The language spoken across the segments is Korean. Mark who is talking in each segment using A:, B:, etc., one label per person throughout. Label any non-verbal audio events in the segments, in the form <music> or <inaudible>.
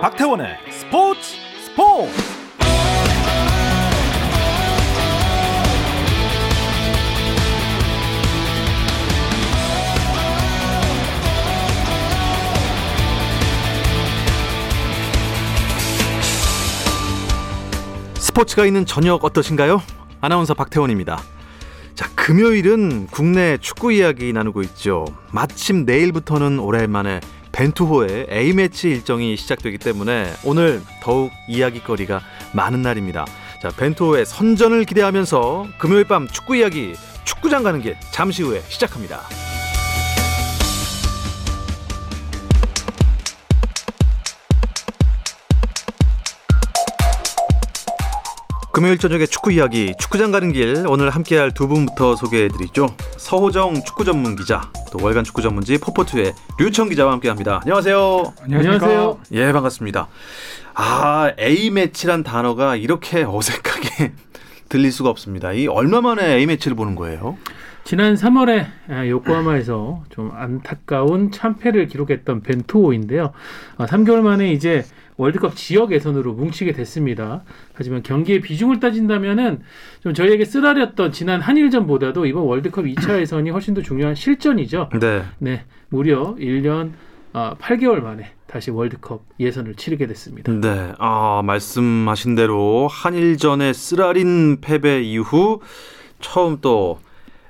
A: 박태원의 스포츠 스포츠 스포츠가 있는 저녁 어떠신가요? 아나운서 박태원입니다. 자, 금요일은 국내 축구 이야기 나누고 있죠. 마침 내일부터는 오랜만에 벤투호의 A매치 일정이 시작되기 때문에 오늘 더욱 이야기거리가 많은 날입니다. 자, 벤투호의 선전을 기대하면서 금요일 밤 축구 이야기 축구장 가는 길 잠시 후에 시작합니다. 금요일 저녁에 축구 이야기 축구장 가는 길 오늘 함께할 두 분부터 소개해드리죠. 서호정 축구 전문 기자 또 월간 축구 전문지 포포투의 류청 기자와 함께합니다. 안녕하세요.
B: 안녕하세요.
A: 예 반갑습니다. 아 A 매치란 단어가 이렇게 어색하게 <laughs> 들릴 수가 없습니다. 이 얼마 만에 A 매치를 보는 거예요?
B: 지난 3월에 요코하마에서 좀 안타까운 참패를 기록했던 벤투호인데요. 3개월 아, 만에 이제 월드컵 지역 예선으로 뭉치게 됐습니다. 하지만 경기의 비중을 따진다면은 좀 저희에게 쓰라렸던 지난 한일전보다도 이번 월드컵 2차 예선이 훨씬 더 중요한 실전이죠.
A: 네.
B: 네. 무려 1년 아, 8개월 만에 다시 월드컵 예선을 치르게 됐습니다.
A: 네. 아, 말씀하신 대로 한일전의 쓰라린 패배 이후 처음 또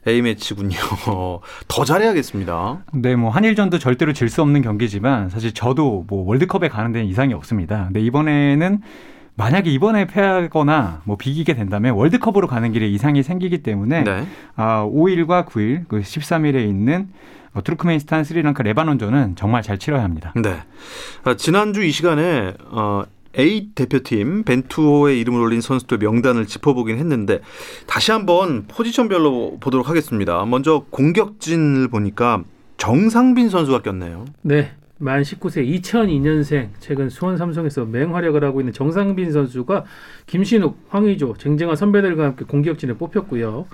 A: A매치군요. <laughs> 더 잘해야겠습니다.
C: 네, 뭐 한일전도 절대로 질 수 없는 경기지만 사실 저도 뭐 월드컵에 가는 데는 이상이 없습니다. 근데 이번에는 만약에 이번에 패하거나 뭐 비기게 된다면 월드컵으로 가는 길에 이상이 생기기 때문에 네. 아, 5일과 9일 그 13일에 있는 어, 투르크메니스탄, 스리랑카, 레바논전은 정말 잘 치러야 합니다.
A: 네. 아, 지난주 이 시간에 어, A 대표팀 벤투호의 이름을 올린 선수들 명단을 짚어보긴 했는데 다시 한번 포지션별로 보도록 하겠습니다. 먼저 공격진을 보니까 정상빈 선수가 꼈네요.
B: 네. 만 19세 2002년생 최근 수원 삼성에서 맹활약을 하고 있는 정상빈 선수가 김신욱, 황의조, 쟁쟁한 선배들과 함께 공격진에 뽑혔고요.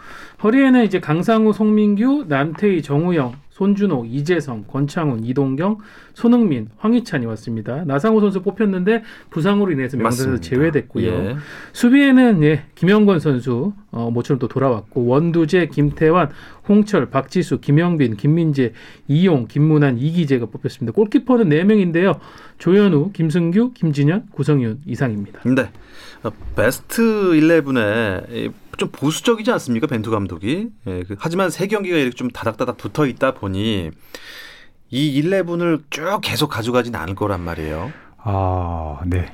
B: 허리에는 이제 강상우, 송민규, 남태희, 정우영, 손준호, 이재성, 권창훈, 이동경, 손흥민, 황희찬이 왔습니다. 나상호 선수 뽑혔는데 부상으로 인해서 명단에서 제외됐고요. 예. 수비에는 예, 김영권 선수 어, 모처럼 또 돌아왔고 원두재, 김태환, 홍철, 박지수, 김영빈, 김민재, 이용, 김문환, 이기재가 뽑혔습니다. 골키퍼는 4명인데요. 조현우, 김승규, 김진현, 구성윤 이상입니다.
A: 네. 어, 베스트 11에 좀 보수적이지 않습니까 벤투 감독이 예, 그, 하지만 세 경기가 이렇게 좀 다닥다닥 붙어 있다 보니 이 11을 쭉 계속 가져가진 않을 거란 말이에요.
C: 아, 네.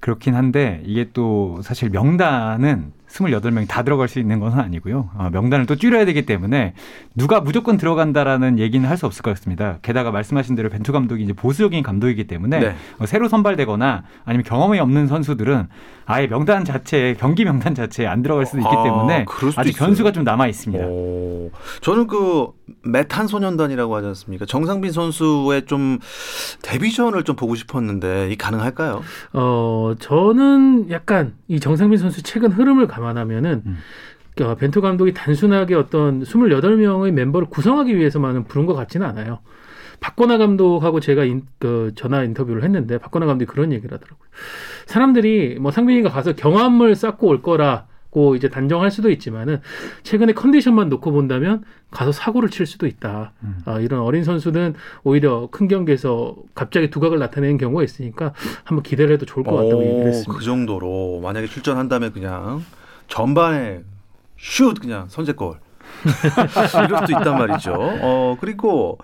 C: 그렇긴 한데 이게 또 사실 명단은 28명이 다 들어갈 수 있는 것은 아니고요. 어, 명단을 또 줄여야 되기 때문에 누가 무조건 들어간다라는 얘기는 할 수 없을 것 같습니다. 게다가 말씀하신 대로 벤투 감독이 이제 보수적인 감독이기 때문에 네. 어, 새로 선발되거나 아니면 경험이 없는 선수들은 아예 명단 자체에 경기 명단 자체에 안 들어갈 수도 있기 아, 때문에 아, 아직 있어요. 변수가 좀 남아 있습니다. 오,
A: 저는 그 메탄 소년단이라고 하지 않습니까? 정상빈 선수의 좀 데뷔전을 좀 보고 싶었는데 이 가능할까요?
B: 어, 저는 약간 이 정상빈 선수 최근 흐름을 감 감안하면은 음. 어, 벤투 감독이 단순하게 어떤 28명의 멤버를 구성하기 위해서만은 부른 것 같지는 않아요. 박건하 감독하고 제가 인, 그 전화 인터뷰를 했는데 박건하 감독이 그런 얘기를 하더라고요. 사람들이 뭐 상빈이가 가서 경험을 쌓고 올 거라고 이제 단정할 수도 있지만은 최근에 컨디션만 놓고 본다면 가서 사고를 칠 수도 있다. 음. 어, 이런 어린 선수는 오히려 큰 경기에서 갑자기 두각을 나타내는 경우가 있으니까 한번 기대를 해도 좋을 것 같다고 얘기를 했습니다.
A: 그 정도로 만약에 출전한다면 그냥 전반에 슛 그냥 선제골 <laughs> 이럴 수도 있단 말이죠. 어 그리고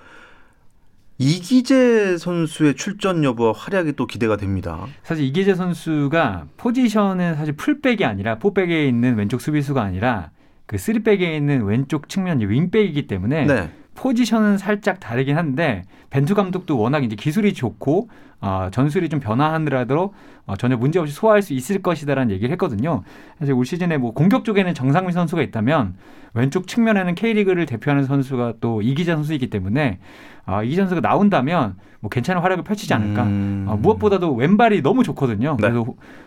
A: 이기재 선수의 출전 여부와 활약이 또 기대가 됩니다.
C: 사실 이기재 선수가 포지션은 사실 풀백이 아니라 포백에 있는 왼쪽 수비수가 아니라 그 쓰리백에 있는 왼쪽 측면 윙백이기 때문에 네. 포지션은 살짝 다르긴 한데 벤투 감독도 워낙 이제 기술이 좋고 어, 전술이 좀 변화하느라도 어, 전혀 문제 없이 소화할 수 있을 것이다라는 얘기를 했거든요. 사실 올 시즌에 뭐 공격 쪽에는 정상민 선수가 있다면 왼쪽 측면에는 K리그를 대표하는 선수가 또 이기자 선수이기 때문에 어, 이기 선수가 나온다면 뭐 괜찮은 활약을 펼치지 않을까. 음... 어, 무엇보다도 왼발이 너무 좋거든요. 네. 그래서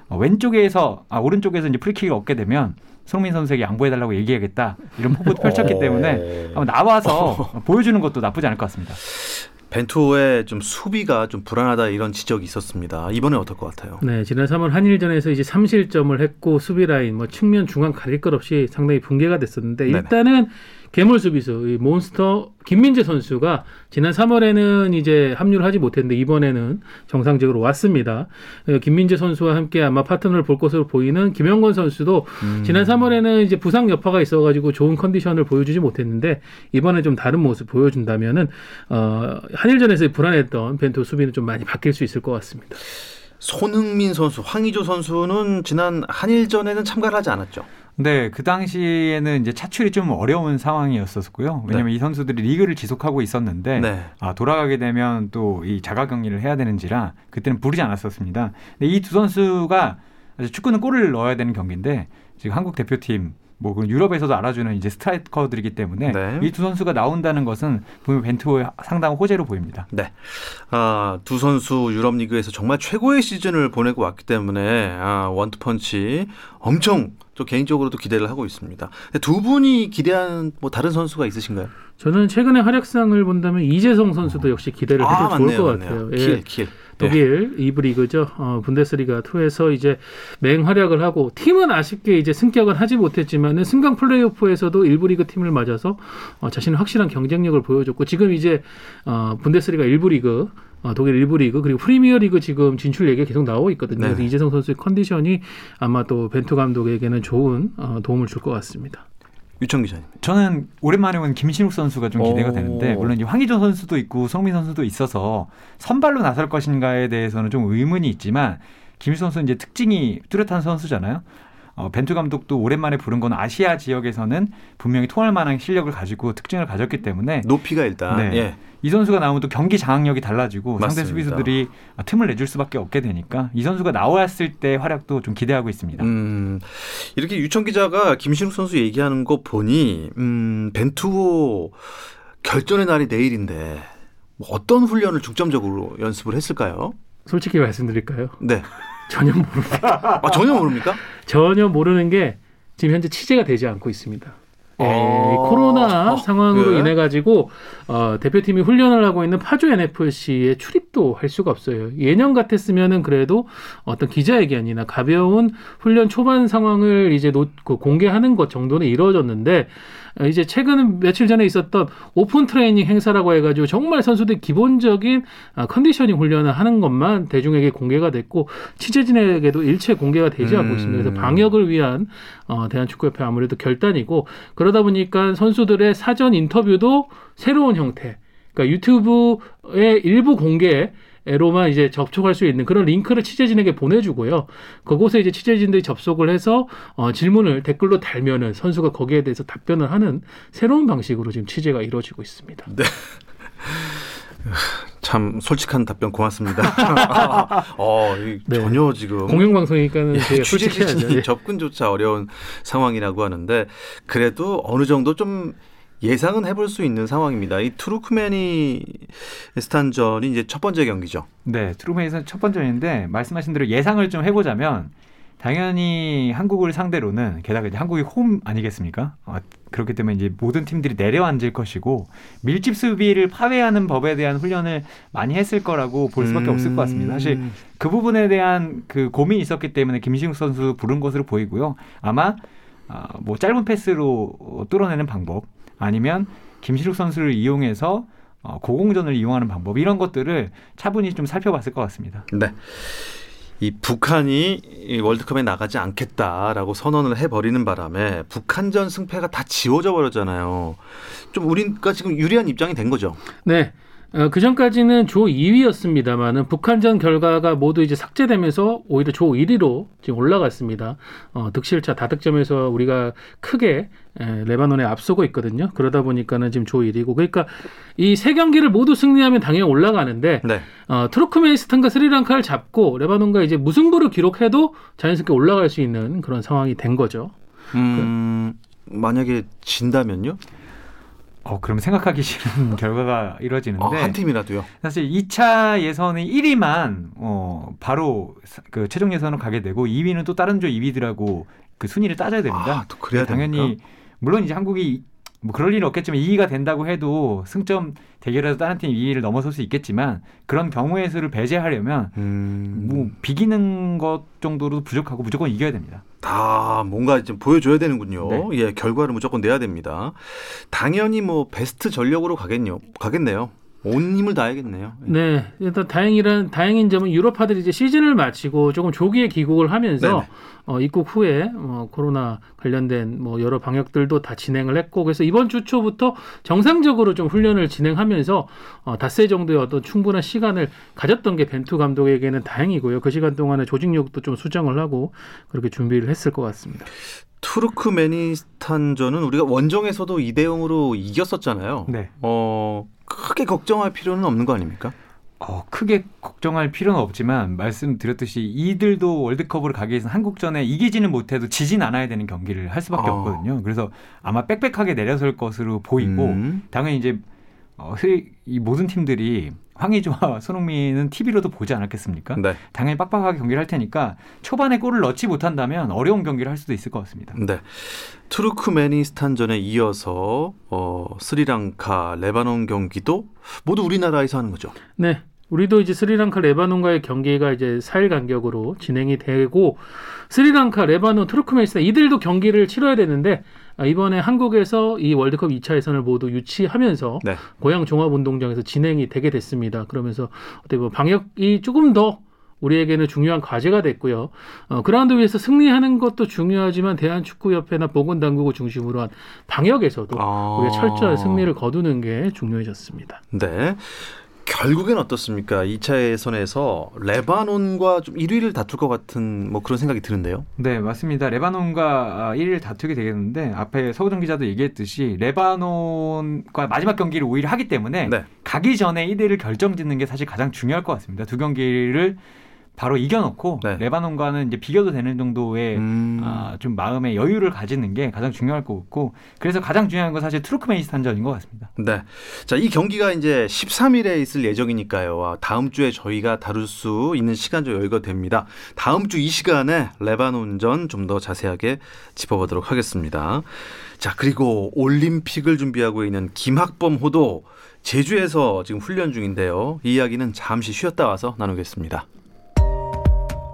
C: 어, 왼쪽에서 아 오른쪽에서 이제 프리킥을 얻게 되면 손흥민 선수에게 양보해달라고 얘기해야겠다 이런 포부도 <laughs> 펼쳤기 때문에 한번 나와서 <laughs> 보여주는 것도 나쁘지 않을 것 같습니다.
A: 벤투의 좀 수비가 좀 불안하다 이런 지적이 있었습니다. 이번에 어떨 것 같아요?
B: 네, 지난 3월 한일전에서 이제 3실점을 했고 수비 라인 뭐 측면 중앙 가릴 것 없이 상당히 붕괴가 됐었는데 네네. 일단은 괴물 수비수 이 몬스터 김민재 선수가 지난 3월에는 이제 합류를 하지 못했는데 이번에는 정상적으로 왔습니다. 어, 김민재 선수와 함께 아마 파트너를 볼 것으로 보이는 김영건 선수도 음. 지난 3월에는 이제 부상 여파가 있어가지고 좋은 컨디션을 보여주지 못했는데 이번에 좀 다른 모습 보여준다면은 어, 한일전에서 불안했던 벤투 수비는 좀 많이 바뀔 수 있을 것 같습니다.
A: 손흥민 선수, 황의조 선수는 지난 한일전에는 참가를 하지 않았죠.
C: 네, 그 당시에는 이제 차출이 좀 어려운 상황이었었고요. 왜냐하면 네. 이 선수들이 리그를 지속하고 있었는데 네. 아, 돌아가게 되면 또 이 자가 격리를 해야 되는지라 그때는 부르지 않았었습니다. 근데 이 두 선수가 축구는 골을 넣어야 되는 경기인데 지금 한국 대표팀 뭐 유럽에서도 알아주는 이제 스트라이커들이기 때문에 네. 이두 선수가 나온다는 것은 분명 벤투호의 상당한 호재로 보입니다.
A: 네. 아, 두 선수 유럽 리그에서 정말 최고의 시즌을 보내고 왔기 때문에 아, 원투펀치 엄청 저 개인적으로도 기대를 하고 있습니다. 두 분이 기대하는 뭐 다른 선수가 있으신가요?
B: 저는 최근에 활약상을 본다면 이재성 선수도 역시 기대를 해도 아, 좋을 맞네요, 것 맞네요. 같아요.
A: 킬, 예. 킬.
B: 독일 네. 이부 리그죠. 어, 분데스리가 2에서 이제 맹활약을 하고 팀은 아쉽게 이제 승격은 하지 못했지만은 승강 플레이오프에서도 일부 리그 팀을 맞아서 어, 자신의 확실한 경쟁력을 보여줬고 지금 이제 어, 분데스리가 일부 리그 어, 독일 일부 리그 그리고 프리미어 리그 지금 진출 얘기가 계속 나오고 있거든요. 네. 그래서 이재성 선수의 컨디션이 아마 또 벤투 감독에게는 좋은 어, 도움을 줄 것 같습니다.
A: 유청 기자님.
C: 저는 오랜만에 온 김신욱 선수가 좀 기대가 되는데 물론 황희조 선수도 있고 성민 선수도 있어서 선발로 나설 것인가에 대해서는 좀 의문이 있지만 김신욱 선수는 이제 특징이 뚜렷한 선수잖아요. 어, 벤투 감독도 오랜만에 부른 건 아시아 지역에서는 분명히 통할 만한 실력을 가지고 특징을 가졌기 때문에
A: 높이가 일단 네. 예.
C: 이 선수가 나오면 또 경기 장악력이 달라지고 맞습니다. 상대 수비수들이 틈을 내줄 수밖에 없게 되니까 이 선수가 나왔을 때 활약도 좀 기대하고 있습니다. 음,
A: 이렇게 유청 기자가 김신욱 선수 얘기하는 거 보니 음, 벤투호 결전의 날이 내일인데 뭐 어떤 훈련을 중점적으로 연습을 했을까요?
B: 솔직히 말씀드릴까요?
A: 네. <laughs>
B: 전혀 모릅니다.
A: 아, 전혀 모릅니까?
B: 전혀 모르는 게 지금 현재 취재가 되지 않고 있습니다. 예, 아~ 코로나 아, 상황으로 예. 인해 가지고 어, 대표팀이 훈련을 하고 있는 파주 NFC에 출입도 할 수가 없어요. 예년 같았으면은 그래도 어떤 기자회견이나 가벼운 훈련 초반 상황을 이제 노, 그 공개하는 것 정도는 이루어졌는데 어, 이제 최근 며칠 전에 있었던 open training 행사라고 해가지고 정말 선수들 기본적인 아, conditioning 훈련을 하는 것만 대중에게 공개가 됐고 취재진에게도 일체 공개가 되지 않고 있습니다. 그래서 음. 방역을 위한 어, 대한축구협회 아무래도 결단이고 그러다 보니까 선수들의 사전 인터뷰도 새로운 형태. 그러니까 유튜브의 일부 공개로만 이제 접촉할 수 있는 그런 링크를 취재진에게 보내주고요. 그곳에 이제 취재진들이 접속을 해서 어, 질문을 댓글로 달면은 선수가 거기에 대해서 답변을 하는 새로운 방식으로 지금 취재가 이루어지고 있습니다.
A: 네. <laughs> 참 솔직한 답변 고맙습니다. <laughs> 어, 네. 전혀 지금
B: 공영방송이니까는
A: 예, 취재진이 예. 접근조차 어려운 상황이라고 하는데 그래도 어느 정도 좀 예상은 해볼 수 있는 상황입니다. 이 투르크메니스탄전이 이제 첫 번째 경기죠.
C: 네, 투르크메니스탄 첫 번째인데 말씀하신 대로 예상을 좀 해보자면 당연히 한국을 상대로는 게다가 이제 한국이 홈 아니겠습니까? 어, 그렇기 때문에 이제 모든 팀들이 내려앉을 것이고 밀집 수비를 파괴하는 법에 대한 훈련을 많이 했을 거라고 볼 수밖에 음... 없을 것 같습니다. 사실 그 부분에 대한 그 고민이 있었기 때문에 김신욱 선수 부른 것으로 보이고요. 아마 어, 뭐 짧은 패스로 뚫어내는 방법 아니면 김시룩 선수를 이용해서 어, 고공전을 이용하는 방법 이런 것들을 차분히 좀 살펴봤을 것 같습니다.
A: 네. 이 북한이 월드컵에 나가지 않겠다라고 선언을 해버리는 바람에 북한전 승패가 다 지워져 버렸잖아요. 좀 우리가 지금 유리한 입장이 된 거죠.
B: 네. 어, 그 전까지는 조 2위였습니다만은 북한전 결과가 모두 이제 삭제되면서 오히려 조 1위로 지금 올라갔습니다. 어, 득실차 다득점에서 우리가 크게 에, 레바논에 앞서고 있거든요. 그러다 보니까는 지금 조 1위고 그러니까 이 세 경기를 모두 승리하면 당연히 올라가는데 네. 어, 트루크메니스탄과 스리랑카를 잡고 레바논과 이제 무승부를 기록해도 자연스럽게 올라갈 수 있는 그런 상황이 된 거죠.
A: 음, 그, 만약에 진다면요?
C: 어, 그럼 생각하기 싫은 <laughs> 결과가 이루어지는데. 어,
A: 한 팀이라도요?
C: 사실 2차 예선의 1위만, 어, 바로 그 최종 예선으로 가게 되고 2위는 또 다른 조 2위들하고 그 순위를 따져야 됩니다.
A: 아, 또 그래야
C: 당연히,
A: 됩니까?
C: 물론 이제 한국이 뭐 그럴 일은 없겠지만 2위가 된다고 해도 승점 대결에서 다른 팀 2위를 넘어설 수 있겠지만 그런 경우의 수를 배제하려면 음. 뭐 비기는 것 정도로 부족하고 무조건 이겨야 됩니다.
A: 다 뭔가 좀 보여줘야 되는군요. 네. 예, 결과를 무조건 내야 됩니다. 당연히 뭐 베스트 전력으로 가겠요, 가겠네요. 온 힘을 다해야겠네요.
B: 예. 네, 일단 다행이란 다행인 점은 유럽파들이 이제 시즌을 마치고 조금 조기에 귀국을 하면서 어, 입국 후에 어, 코로나 관련된 뭐 여러 방역들도 다 진행을 했고 그래서 이번 주 초부터 정상적으로 좀 훈련을 진행하면서 어, 닷새 정도의 어떤 충분한 시간을 가졌던 게 벤투 감독에게는 다행이고요. 그 시간 동안에 조직력도 좀 수정을 하고 그렇게 준비를 했을 것 같습니다.
A: 투르크메니스탄전은 우리가 원정에서도 2대 0으로 이겼었잖아요. 네. 어, 크게 걱정할 필요는 없는 거 아닙니까?
C: 어, 크게 걱정할 필요는 없지만 말씀드렸듯이 이들도 월드컵으로 가기 위해서 한국전에 이기지는 못해도 지진 않아야 되는 경기를 할 수밖에 어. 없거든요. 그래서 아마 빽빽하게 내려설 것으로 보이고 음. 당연히 이제 어, 이 모든 팀들이 황희조와 <laughs> 손흥민은 TV로도 보지 않았겠습니까? 네. 당연히 빡빡하게 경기를 할 테니까 초반에 골을 넣지 못한다면 어려운 경기를 할 수도 있을 것 같습니다.
A: 네. 투르크메니스탄전에 이어서 어, 스리랑카, 레바논 경기도 모두 우리나라에서 하는 거죠.
B: 네. 우리도 이제 스리랑카 레바논과의 경기가 이제 4일 간격으로 진행이 되고 스리랑카, 레바논, 투르크메니스탄 이들도 경기를 치러야 되는데 아, 이번에 한국에서 이 월드컵 2차 예선을 모두 유치하면서 네. 고양 종합운동장에서 진행이 되게 됐습니다. 그러면서 어떻게 보면 방역이 조금 더 우리에게는 중요한 과제가 됐고요. 어, 그라운드 위에서 승리하는 것도 중요하지만 대한축구협회나 보건당국을 중심으로 한 방역에서도 아. 우리가 철저한 승리를 거두는 게 중요해졌습니다.
A: 네. 결국엔 어떻습니까? 2차 예선에서 레바논과 좀 1위를 다툴 것 같은 뭐 그런 생각이 드는데요.
C: 네, 맞습니다. 레바논과 1위를 아, 다투게 되겠는데 앞에 서우정 기자도 얘기했듯이 레바논과 마지막 경기를 오히려 하기 때문에 네. 가기 전에 1위를 결정짓는 게 사실 가장 중요할 것 같습니다. 두 경기를 바로 이겨놓고 네. 레바논과는 이제 비교도 되는 정도의 음... 아, 좀 마음의 여유를 가지는 게 가장 중요할 것 같고 그래서 가장 중요한 건 사실 트루크메니스탄전인 것 같습니다.
A: 네. 자, 이 경기가 이제 13일에 있을 예정이니까요. 아, 다음 주에 저희가 다룰 수 있는 시간 좀 여유가 됩니다. 다음 주 이 시간에 레바논전 좀 더 자세하게 짚어보도록 하겠습니다. 자, 그리고 올림픽을 준비하고 있는 김학범 호도 제주에서 지금 훈련 중인데요. 이 이야기는 잠시 쉬었다 와서 나누겠습니다.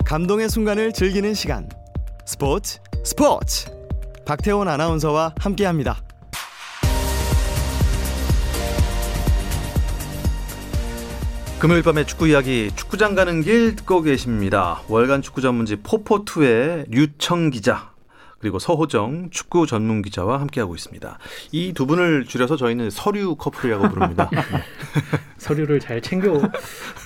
D: 감동의 순간을 즐기는 시간 스포츠 스포츠 박태원 아나운서와 함께합니다.
A: 금요일 밤의 축구 이야기 축구장 가는 길 듣고 계십니다. 월간 축구 전문지 포포투의 류청 기자 그리고 서호정 축구 전문 기자와 함께하고 있습니다. 이 두 분을 줄여서 저희는 서류 커플이라고 부릅니다. <laughs>
B: 서류를 잘 챙겨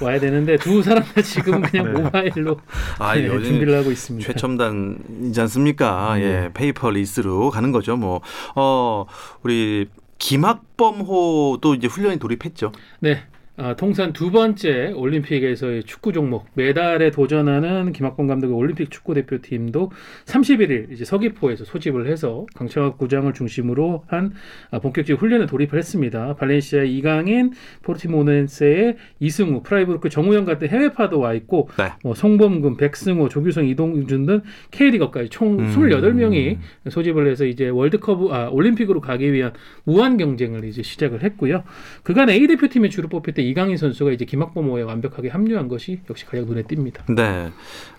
B: 와야 되는데 두 사람 다 지금 그냥 네. 모바일로 아, 네, 준비를 하고 있습니다.
A: 최첨단이지 않습니까? 네. 예, paperless로 가는 거죠. 뭐 어, 우리 김학범호도 이제 훈련에 돌입했죠.
B: 네. 아, 통산 두 번째 올림픽에서의 축구 종목 메달에 도전하는 김학범 감독의 올림픽 축구 대표팀도 31일 이제 서귀포에서 소집을 해서 강창학 구장을 중심으로 한 아, 본격적 훈련에 돌입을 했습니다. 발렌시아 이강인, 포르티모넨세의 이승우, 프라이부르크 정우영 같은 해외파도 와 있고 네. 뭐 송범근, 백승호, 조규성, 이동준 등 K리거까지 총 음. 28명이 소집을 해서 이제 월드컵 아, 올림픽으로 가기 위한 무한 경쟁을 이제 시작을 했고요. 그간 A 대표팀에 주로 뽑혔던 이강인 선수가 이제 김학범호에 완벽하게 합류한 것이 역시 가장 눈에 띕니다.
A: 네.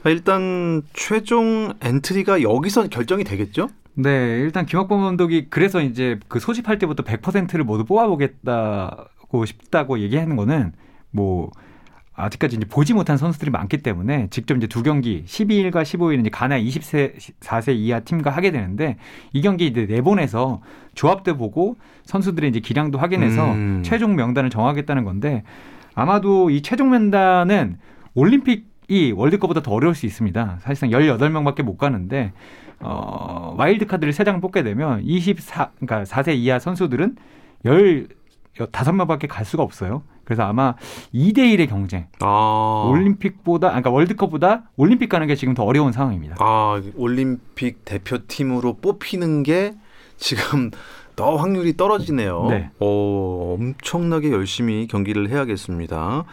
A: 일단 최종 엔트리가 여기서 결정이 되겠죠?
C: 네, 일단 김학범 감독이 그래서 이제 그 소집할 때부터 100%를 모두 뽑아보겠다고 싶다고 얘기하는 거는 뭐 아직까지 이제 보지 못한 선수들이 많기 때문에 직접 이제 두 경기 12일과 15일 이제 가나 24세 이하 팀과 하게 되는데 이 경기 이제 내보내서 조합도 보고 선수들의 이제 기량도 확인해서 음. 최종 명단을 정하겠다는 건데 아마도 이 최종 명단은 올림픽이 월드컵보다 더 어려울 수 있습니다. 사실상 18명밖에 못 가는데 어 와일드 카드를 3장 뽑게 되면 24 그러니까 4세 이하 선수들은 15명밖에 갈 수가 없어요. 그래서 아마 2대 1의 경쟁. 아. 올림픽보다 그러니까 월드컵보다 올림픽 가는 게 지금 더 어려운 상황입니다.
A: 아, 올림픽 대표팀으로 뽑히는 게 지금 <laughs> 더 확률이 떨어지네요. 네. 오, 엄청나게 열심히 경기를 해야겠습니다.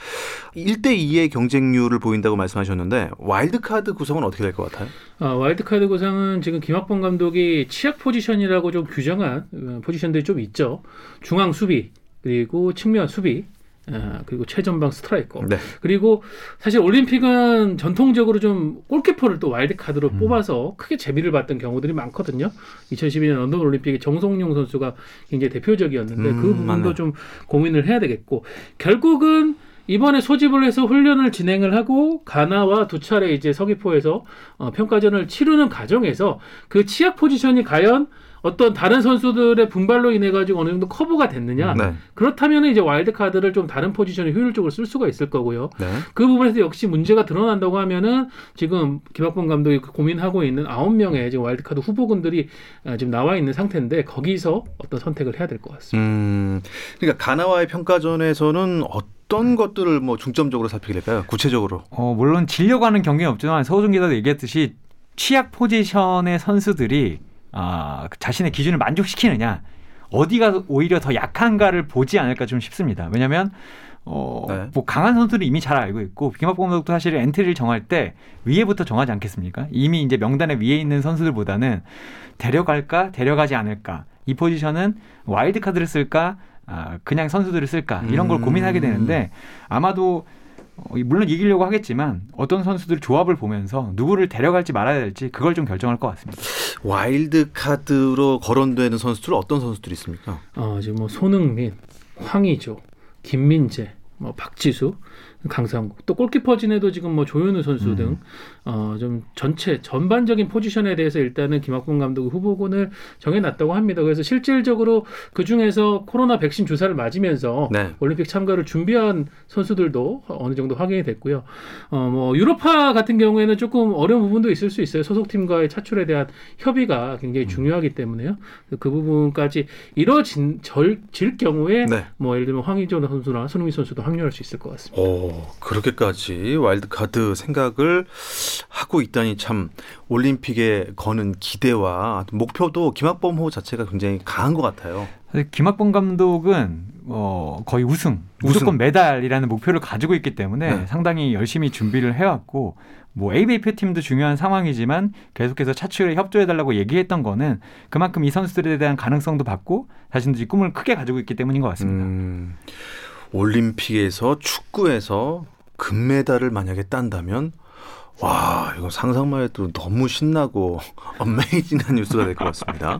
A: 1대 2의 경쟁률을 보인다고 말씀하셨는데 와일드카드 구성은 어떻게 될 것 같아요?
B: 아, 와일드카드 구성은 지금 김학범 감독이 취약 포지션이라고 좀 규정한 어, 포지션들이 좀 있죠. 중앙 수비 그리고 측면 수비 아, 그리고 최전방 스트라이커. 네. 그리고 사실 올림픽은 전통적으로 좀 골키퍼를 또 와일드 카드로 음. 뽑아서 크게 재미를 봤던 경우들이 많거든요. 2012년 런던 올림픽에 정성룡 선수가 굉장히 대표적이었는데 음, 그 부분도 맞네. 좀 고민을 해야 되겠고 결국은 이번에 소집을 해서 훈련을 진행을 하고 가나와 두 차례 이제 서귀포에서 어, 평가전을 치르는 과정에서 그 취약 포지션이 과연 어떤 다른 선수들의 분발로 인해 가지고 어느 정도 커버가 됐느냐 네. 그렇다면 이제 와일드 카드를 좀 다른 포지션에 효율적으로 쓸 수가 있을 거고요. 네. 그 부분에서 역시 문제가 드러난다고 하면은 지금 김학범 감독이 고민하고 있는 아홉 명의 지금 와일드 카드 후보군들이 아, 지금 나와 있는 상태인데 거기서 어떤 선택을 해야 될 것 같습니다. 음,
A: 그러니까 가나와의 평가전에서는 어떤 것들을 뭐 중점적으로 살피게 될까요? 구체적으로?
C: 어, 물론 질려고 하는 경기는 없지만 서우준 기자도 얘기했듯이 취약 포지션의 선수들이 아, 자신의 기준을 만족시키느냐 어디가 오히려 더 약한가를 보지 않을까 좀 싶습니다. 왜냐하면 어, 네. 뭐 강한 선수들이 이미 잘 알고 있고 김학범 감독도 사실 엔트리를 정할 때 위에부터 정하지 않겠습니까? 이미 이제 명단에 위에 있는 선수들보다는 데려갈까 데려가지 않을까 이 포지션은 와일드 카드를 쓸까 아, 그냥 선수들을 쓸까 이런 걸 음. 고민하게 되는데 아마도 어, 물론 이기려고 하겠지만 어떤 선수들 조합을 보면서 누구를 데려갈지 말아야 될지 그걸 좀 결정할 것 같습니다.
A: 와일드 카드로 거론되는 선수들 어떤 선수들이 있습니까?
B: 어, 지금 뭐 손흥민, 황의조, 김민재, 뭐 박지수 강상국 또 골키퍼진에도 지금 뭐 조현우 선수 등 음. 어, 좀 전체 전반적인 포지션에 대해서 일단은 김학봉 감독이 후보군을 정해놨다고 합니다. 그래서 실질적으로 그 중에서 코로나 백신 주사를 맞으면서 네. 올림픽 참가를 준비한 선수들도 어느 정도 확인이 됐고요. 어, 뭐 유로파 같은 경우에는 조금 어려운 부분도 있을 수 있어요. 소속팀과의 차출에 대한 협의가 굉장히 음. 중요하기 때문에요. 그 부분까지 이뤄진 절, 질 경우에 네. 뭐 예를 들면 황희조 선수나 손흥민 선수도 합류할 수 있을 것 같습니다. 오.
A: 그렇게까지 와일드카드 생각을 하고 있다니 참 올림픽에 거는 기대와 목표도 김학범 호 자체가 굉장히 강한 것 같아요.
C: 김학범 감독은 어, 거의 우승, 무조건 메달이라는 목표를 가지고 있기 때문에 네. 상당히 열심히 준비를 해왔고 뭐 A 대표팀도 중요한 상황이지만 계속해서 차출에 협조해달라고 얘기했던 거는 그만큼 이 선수들에 대한 가능성도 받고 자신들이 꿈을 크게 가지고 있기 때문인 것 같습니다. 음.
A: 올림픽에서 축구에서 금메달을 만약에 딴다면 와 이거 상상만 해도 너무 신나고 <laughs> 어메이징한 뉴스가 될 것 같습니다.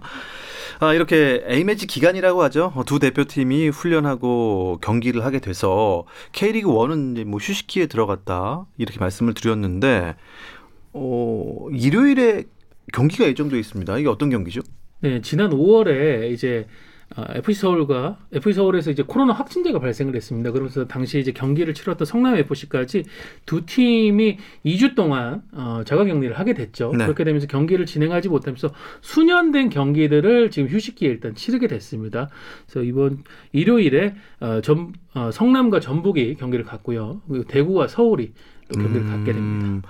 A: 아, 이렇게 A매치 기간이라고 하죠. 두 대표팀이 훈련하고 경기를 하게 돼서 K리그 1은 뭐 휴식기에 들어갔다 이렇게 말씀을 드렸는데 어, 일요일에 경기가 예정돼 있습니다. 이게 어떤 경기죠?
B: 네, 지난 5월에 이제 어, FC 서울과 FC 서울에서 이제 코로나 확진자가 발생을 했습니다. 그러면서 당시 이제 경기를 치렀던 성남 FC까지 두 팀이 2주 동안 어, 자가격리를 하게 됐죠. 네. 그렇게 되면서 경기를 진행하지 못하면서 수년된 경기들을 지금 휴식기에 일단 치르게 됐습니다. 그래서 이번 일요일에 어, 전, 어, 성남과 전북이 경기를 갖고요. 그리고 대구와 서울이 또 경기를 음... 갖게 됩니다.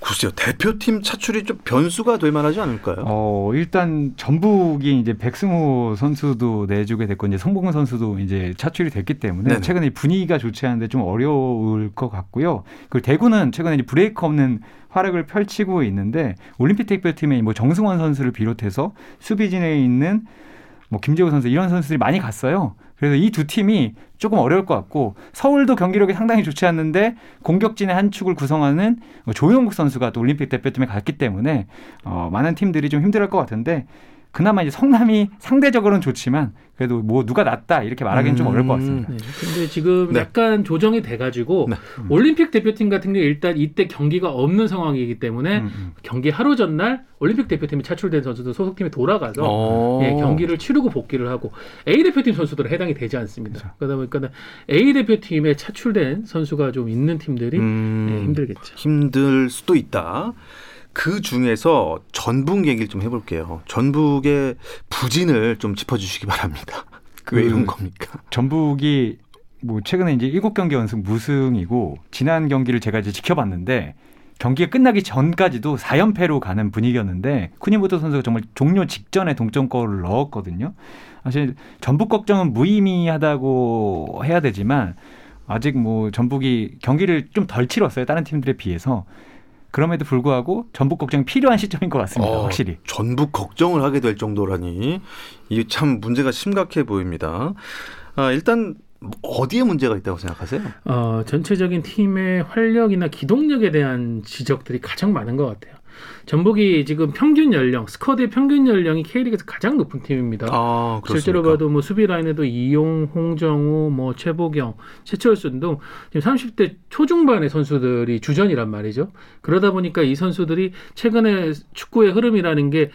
A: 글쎄요 대표팀 차출이 좀 변수가 될 만하지 않을까요?
C: 어 일단 전북이 이제 백승호 선수도 내주게 됐고 이제 송봉근 선수도 이제 차출이 됐기 때문에 네네. 최근에 분위기가 좋지 않은데 좀 어려울 것 같고요. 그리고 대구는 최근에 이제 브레이크 없는 활약을 펼치고 있는데 올림픽 대표팀에 뭐 정승원 선수를 비롯해서 수비진에 있는 뭐 김재호 선수 이런 선수들이 많이 갔어요. 그래서 이 두 팀이 조금 어려울 것 같고 서울도 경기력이 상당히 좋지 않는데 공격진의 한 축을 구성하는 조용국 선수가 또 올림픽 대표팀에 갔기 때문에 어, 많은 팀들이 좀 힘들할 것 같은데 그나마 이제 성남이 상대적으로는 좋지만 그래도 뭐 누가 낫다 이렇게 말하기는 음. 좀 어려울 것 같습니다. 네.
B: 근데 지금 네. 약간 조정이 돼가지고 네. 음. 올림픽 대표팀 같은 경우 일단 이때 경기가 없는 상황이기 때문에 음. 음. 경기 하루 전날 올림픽 대표팀에 차출된 선수들 소속팀에 돌아가서 어. 예, 경기를 치르고 복귀를 하고 A 대표팀 선수들은 해당이 되지 않습니다. 그렇죠. 그러다 보니까 A 대표팀에 차출된 선수가 좀 있는 팀들이 음. 예, 힘들겠죠.
A: 힘들 수도 있다. 그 중에서 전북 얘기를 좀 해볼게요. 전북의 부진을 좀 짚어주시기 바랍니다. 그 <laughs> 왜 이런 겁니까?
C: 전북이 뭐 최근에 이제 일곱 경기 연승 무승이고 지난 경기를 제가 이제 지켜봤는데 경기가 끝나기 전까지도 4연패로 가는 분위기였는데 쿠니모토 선수가 정말 종료 직전에 동점골을 넣었거든요. 사실 전북 걱정은 무의미하다고 해야 되지만 아직 뭐 전북이 경기를 좀 덜 치렀어요. 다른 팀들에 비해서. 그럼에도 불구하고 전북 걱정이 필요한 시점인 것 같습니다. 어, 확실히.
A: 전북 걱정을 하게 될 정도라니 이게 참 문제가 심각해 보입니다. 아, 일단 어디에 문제가 있다고 생각하세요?
B: 어, 전체적인 팀의 활력이나 기동력에 대한 지적들이 가장 많은 것 같아요. 전북이 지금 평균 연령, 스쿼드의 평균 연령이 K리그에서 가장 높은 팀입니다. 아, 실제로 봐도 뭐 수비 라인에도 이용, 홍정우, 뭐 최보경, 최철순 등 지금 30대 초중반의 선수들이 주전이란 말이죠. 그러다 보니까 이 선수들이 최근에 축구의 흐름이라는 게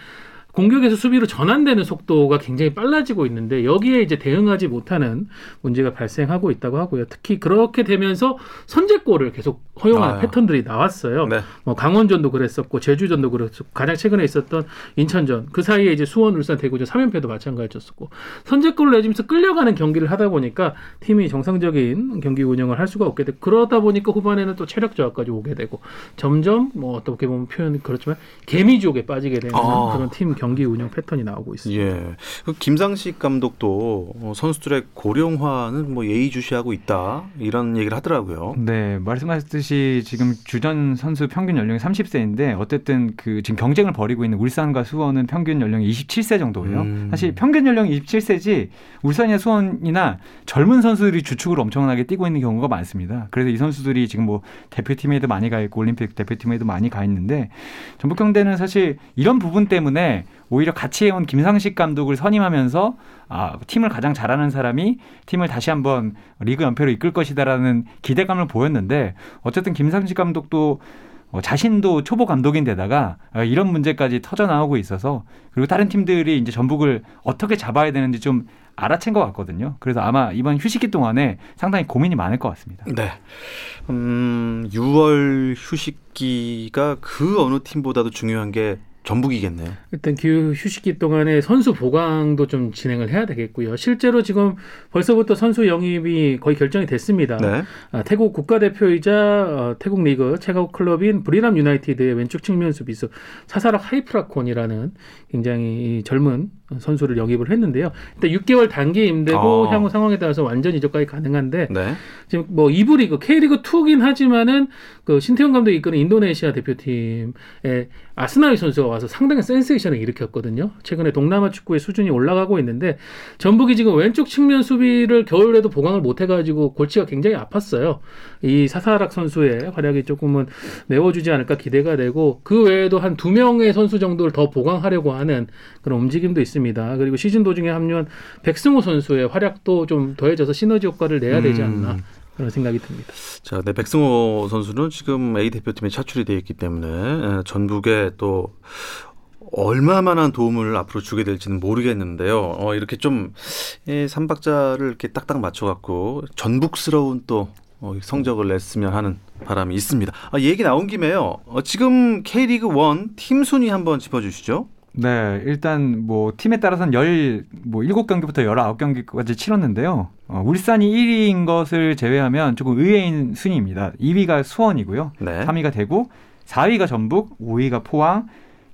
B: 공격에서 수비로 전환되는 속도가 굉장히 빨라지고 있는데 여기에 이제 대응하지 못하는 문제가 발생하고 있다고 하고요. 특히 그렇게 되면서 선제골을 계속 허용하는 아, 패턴들이 나왔어요. 네. 뭐 강원전도 그랬었고 제주전도 그랬었고 가장 최근에 있었던 인천전 그 사이에 이제 수원, 울산, 대구전 3연패도 마찬가지였었고 선제골을 내주면서 끌려가는 경기를 하다 보니까 팀이 정상적인 경기 운영을 할 수가 없게 되고 그러다 보니까 후반에는 또 체력 저하까지 오게 되고 점점 뭐 어떻게 보면 표현이 그렇지만 개미지옥에 빠지게 되는 아. 그런 팀 경기 경기 운영 패턴이 나오고 있습니다.
A: 예. 그 김상식 감독도 어, 선수들의 고령화는 뭐 예의주시하고 있다 이런 얘기를 하더라고요.
C: 네, 말씀하셨듯이 지금 주전 선수 평균 연령이 30세인데 어쨌든 그 지금 경쟁을 벌이고 있는 울산과 수원은 평균 연령이 27세 정도예요. 음. 사실 평균 연령이 27세지 울산이나 수원이나 젊은 선수들이 주축으로 엄청나게 뛰고 있는 경우가 많습니다. 그래서 이 선수들이 지금 뭐 대표팀에도 많이 가 있고 올림픽 대표팀에도 많이 가 있는데 전북 경대는 사실 이런 부분 때문에 오히려 같이 해온 김상식 감독을 선임하면서 아, 팀을 가장 잘하는 사람이 팀을 다시 한번 리그 연패로 이끌 것이다라는 기대감을 보였는데 어쨌든 김상식 감독도 어, 자신도 초보 감독인데다가 어, 이런 문제까지 터져 나오고 있어서 그리고 다른 팀들이 이제 전북을 어떻게 잡아야 되는지 좀 알아챈 것 같거든요. 그래서 아마 이번 휴식기 동안에 상당히 고민이 많을 것 같습니다.
A: 네. 음, 6월 휴식기가 그 어느 팀보다도 중요한 게 전북이겠네요.
B: 일단 그 휴식기 동안에 선수 보강도 좀 진행을 해야 되겠고요. 실제로 지금 벌써부터 선수 영입이 거의 결정이 됐습니다. 네. 아, 태국 국가대표이자 어, 태국 리그 최고 클럽인 브리람 유나이티드의 왼쪽 측면 수비수 사사락 하이프라콘이라는 굉장히 젊은 선수를 영입을 했는데요. 일단 6개월 단기 임대고 어. 향후 상황에 따라서 완전 이적까지 가능한데 네. 지금 뭐 2부 리그 K리그 2긴 하지만은 그 신태용 감독이 이끄는 인도네시아 대표팀의 아스나위 선수가 와서 상당히 센세이션을 일으켰거든요. 최근에 동남아 축구의 수준이 올라가고 있는데 전북이 지금 왼쪽 측면 수비를 겨울에도 보강을 못 해가지고 골치가 굉장히 아팠어요. 이 사사락 선수의 활약이 조금은 메워주지 않을까 기대가 되고 그 외에도 한 두 명의 선수 정도를 더 보강하려고 하는 그런 움직임도 있습니다. 그리고 시즌 도중에 합류한 백승호 선수의 활약도 좀 더해져서 시너지 효과를 내야 되지 음. 않나. 음. 그런 생각이 듭니다.
A: 자, 네, 백승호 선수는 지금 A 대표팀에 차출이 되어 있기 때문에 전북에 또 얼마만한 도움을 앞으로 주게 될지는 모르겠는데요. 어, 이렇게 좀 예, 삼박자를 이렇게 딱딱 맞춰갖고 전북스러운 또 어, 성적을 냈으면 하는 바람이 있습니다. 아, 얘기 나온 김에요. 어, 지금 K리그 1 팀 순위 한번 짚어주시죠.
C: 네, 일단 뭐 팀에 따라서는 열뭐 일곱 경기부터 열아홉 경기까지 치렀는데요. 어, 울산이 1위인 것을 제외하면 조금 의외인 순위입니다. 2위가 수원이고요. 네. 3위가 대구, 4위가 전북, 5위가 포항,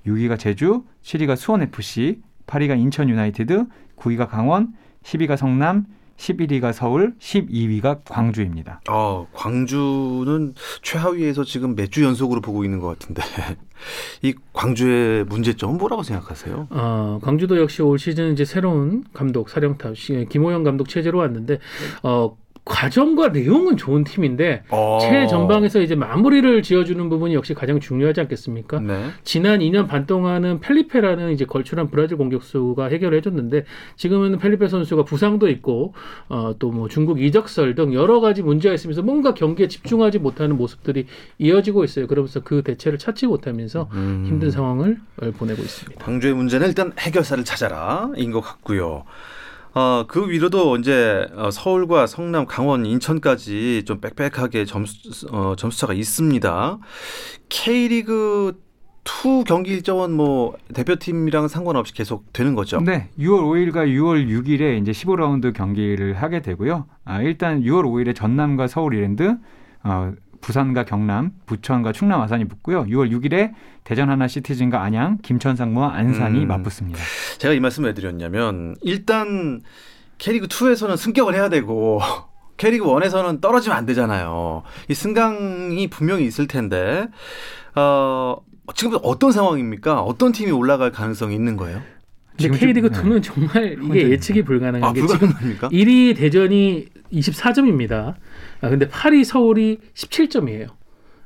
C: 6위가 제주, 7위가 수원 FC, 8위가 인천 유나이티드, 9위가 강원, 10위가 성남, 11위가 서울, 12위가 광주입니다.
A: 어, 광주는 최하위에서 지금 몇 주 연속으로 보고 있는 것 같은데 <laughs> 이 광주의 문제점은 뭐라고 생각하세요?
B: 어, 광주도 역시 올 시즌 이제 새로운 감독 사령탑 김호영 감독 체제로 왔는데 어, 과정과 내용은 좋은 팀인데 어. 최전방에서 이제 마무리를 지어주는 부분이 역시 가장 중요하지 않겠습니까? 네. 지난 2년 반 동안은 펠리페라는 이제 걸출한 브라질 공격수가 해결해줬는데 지금은 펠리페 선수가 부상도 있고 어, 또 뭐 중국 이적설 등 여러 가지 문제가 있으면서 뭔가 경기에 집중하지 못하는 모습들이 이어지고 있어요. 그러면서 그 대체를 찾지 못하면서 음. 힘든 상황을 보내고 있습니다.
A: 광주의 문제는 일단 해결사를 찾아라인 것 같고요. 어, 그 위로도 이제 어, 서울과 성남, 강원, 인천까지 좀 빽빽하게 점수 어, 점수차가 있습니다. K리그 2 경기 일정은 뭐 대표팀이랑 상관없이 계속 되는 거죠.
C: 네. 6월 5일과 6월 6일에 이제 15라운드 경기를 하게 되고요. 아, 일단 6월 5일에 전남과 서울 이랜드 어, 부산과 경남, 부천과 충남 아산이 붙고요. 6월 6일에 대전 하나 시티즌과 안양, 김천 상무와 안산이 음. 맞붙습니다.
A: 제가 이 말씀을 해드렸냐면 일단 K리그 2에서는 승격을 해야 되고 <laughs> K리그 1에서는 떨어지면 안 되잖아요. 이 승강이 분명히 있을 텐데 어, 지금 어떤 상황입니까? 어떤 팀이 올라갈 가능성이 있는 거예요?
B: 근데 K리그 2는 네. 정말 이게 예측이 불가능한 아, 게 불가능합니까? 지금 1위 대전이 24점입니다. 아, 근데 8위 서울이 17점이에요.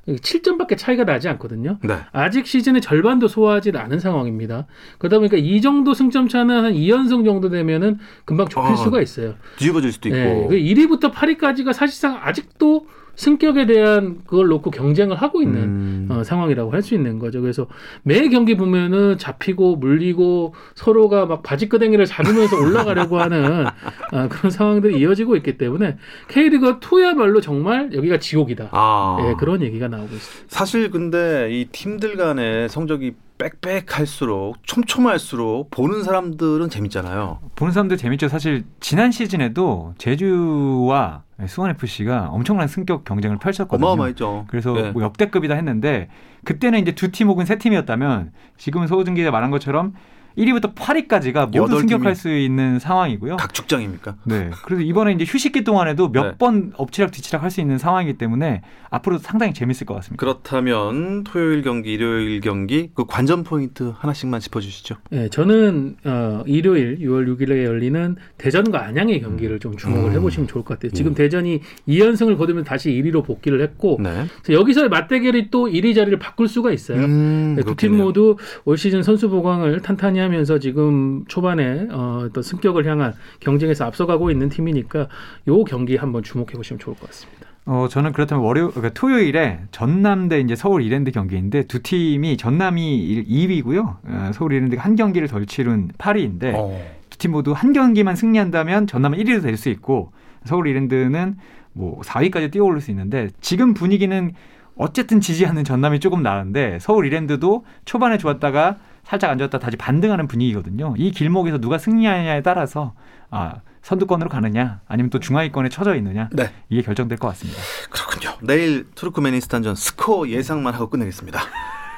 B: 7점밖에 차이가 나지 않거든요. 네. 아직 시즌의 절반도 소화하지 않은 상황입니다. 그러다 보니까 이 정도 승점 차는 한 2연승 정도 되면은 금방 좁힐 아, 수가 있어요.
A: 뒤집어질 수도 있고. 네.
B: 1위부터 8위까지가 사실상 아직도 승격에 대한 그걸 놓고 경쟁을 하고 있는 음. 어, 상황이라고 할 수 있는 거죠. 그래서 매 경기 보면은 잡히고 물리고 서로가 막 바지끄댕이를 잡으면서 올라가려고 하는 <laughs> 어, 그런 상황들이 이어지고 있기 때문에 K리그 2야말로 정말 여기가 지옥이다. 아. 예, 그런 얘기가 나오고 있습니다.
A: 사실 근데 이 팀들 간의 성적이 빽빽할수록 촘촘할수록 보는 사람들은 재밌잖아요.
C: 보는 사람들 재밌죠. 사실 지난 시즌에도 제주와 수원 FC가 엄청난 승격 경쟁을 펼쳤거든요.
A: 어마어마했죠.
C: 그래서 네. 뭐 역대급이다 했는데 그때는 이제 두 팀 혹은 세 팀이었다면 지금은 소호준 기자 말한 것처럼 1위부터 8위까지가 모두 승격할 수 있는 상황이고요.
A: 각축장입니까?
C: 네. 그래서 이번에 이제 휴식기 동안에도 몇번 네. 엎치락 뒤치락 할 수 있는 상황이기 때문에 앞으로 상당히 재밌을 것 같습니다.
A: 그렇다면 토요일 경기, 일요일 경기 그 관전 포인트 하나씩만 짚어주시죠.
B: 네, 저는 어, 일요일 6월 6일에 열리는 대전과 안양의 경기를 좀 주목을 음. 해보시면 좋을 것 같아요. 지금 음. 대전이 2연승을 거두면 다시 1위로 복귀를 했고 네. 여기서의 맞대결이 또 1위 자리를 바꿀 수가 있어요. 음, 네, 두팀 모두 올 시즌 선수 보강을 탄탄히 하면서 지금 초반에 어, 떤 승격을 향한 경쟁에서 앞서가고 있는 팀이니까 요 경기 한번 주목해 보시면 좋을 것 같습니다.
C: 어 저는 그렇다면 월요 그러니까 토요일에 전남 대 이제 서울 이랜드 경기인데 두 팀이 전남이 2위고요. 어, 서울 이랜드가 한 경기를 덜 치른 8위인데 어. 두팀 모두 한 경기만 승리한다면 전남은 1위도 될수 있고 서울 이랜드는 뭐 4위까지 뛰어오를 수 있는데 지금 분위기는 어쨌든 지지하는 전남이 조금 나은데 서울 이랜드도 초반에 좋았다가 살짝 안 좋았다 다시 반등하는 분위기거든요. 이 길목에서 누가 승리하느냐에 따라서 아, 선두권으로 가느냐 아니면 또 중하위권에 처져 있느냐 네. 이게 결정될 것 같습니다.
A: 그렇군요. 내일 투르크메니스탄전 스코어 예상만 하고 끝내겠습니다.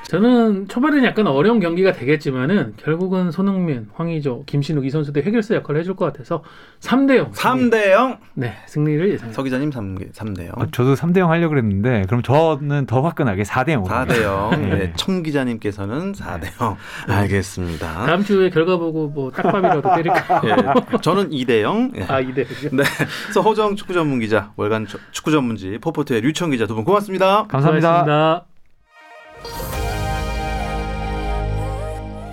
B: 저는 초반에는 약간 어려운 경기가 되겠지만은 결국은 손흥민, 황의조, 김신욱 이 선수들 해결사 역할을 해줄 것 같아서 3대 0.
A: 3대 0?
B: 네, 승리를 예상합니다.
A: 서 기자님 3, 3대 0. 아,
C: 저도 3대 0 하려고 그랬는데 그럼 저는 더 화끈하게 4대 0.
A: 4대 0. 네. 네. 청 기자님께서는 4대 0. 네. 알겠습니다.
B: 다음 주에 결과 보고 뭐 딱밥이라도 때릴까요? 네. <laughs>
A: 저는 2대 0.
B: 네. 아, 2대 0.
A: 네. 그래서 허정 축구 전문 기자, 월간 축구 전문지 포포트의 류청 기자 두 분 고맙습니다.
C: 감사합니다.
B: 고맙습니다.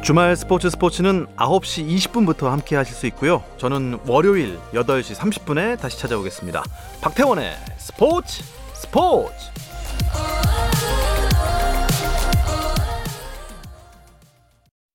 A: 주말 스포츠 스포츠는 9시 20분부터 함께 하실 수 있고요. 저는 월요일 8시 30분에 다시 찾아오겠습니다. 박태원의 스포츠 스포츠!